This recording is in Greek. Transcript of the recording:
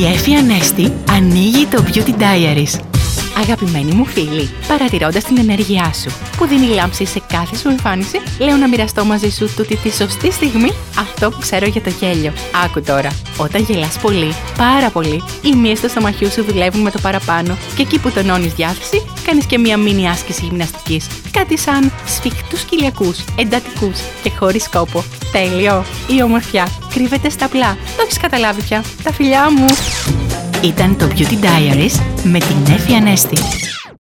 Η Εφη Ανέστη ανοίγει το Beauty Diaries. Αγαπημένη μου φίλη, παρατηρώντας την ενέργειά σου που δίνει λάμψη σε κάθε σου εμφάνιση, λέω να μοιραστώ μαζί σου τούτη τη σωστή στιγμή αυτό που ξέρω για το γέλιο. Άκου τώρα. Όταν γελάς πολύ, πάρα πολύ, οι μύες του στομαχιού σου δουλεύουν με το παραπάνω και εκεί που τονώνεις διάθεση, κάνεις και μία μίνι άσκηση γυμναστικής. Κάτι σαν σφιχτούς κοιλιακούς, εντατικούς και χωρίς κόπο. Τέλειο! Η ομορφιά κρύβεται στα απλά. Το έχεις καταλάβει πια. Τα φιλιά μου! Ήταν το Beauty Diaries με την Εφη Ανέστη.